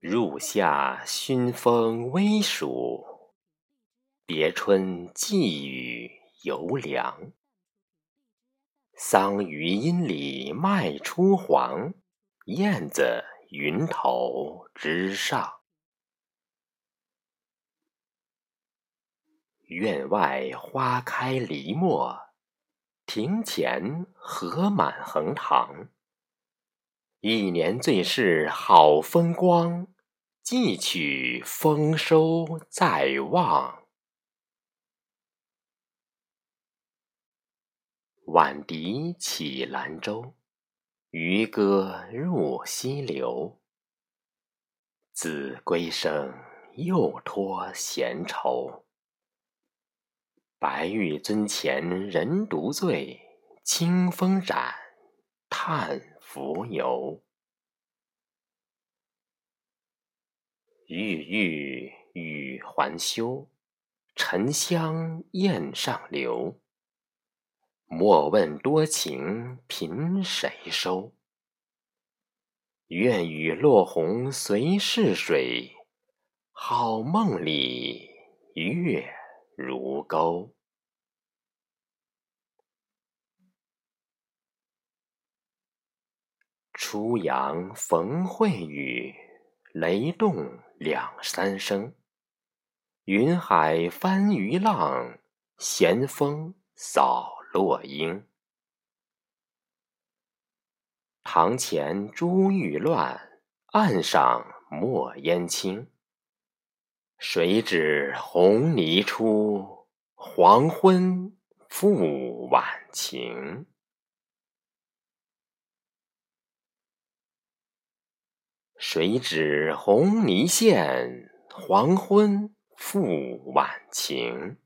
入夏熏风微暑，别春寄雨犹凉。桑榆阴里麦初黄，燕子云头之上。院外花开梨没，庭前荷满横塘。一年最是好风光，寄取丰收在望。晚笛起兰舟，渔歌入溪流。子规声又托闲愁。白玉樽前人独醉，清风染，叹蜉蝣。郁郁与还休，沉香咽上流。莫问多情凭谁收？愿与落红随逝水，好梦里月如钩。初阳逢晦雨，雷动两三声。云海翻鱼浪，闲风扫。落英，堂前珠玉乱，岸上墨烟轻。谁知红泥出，黄昏复晚晴。谁指红泥现，黄昏复晚晴。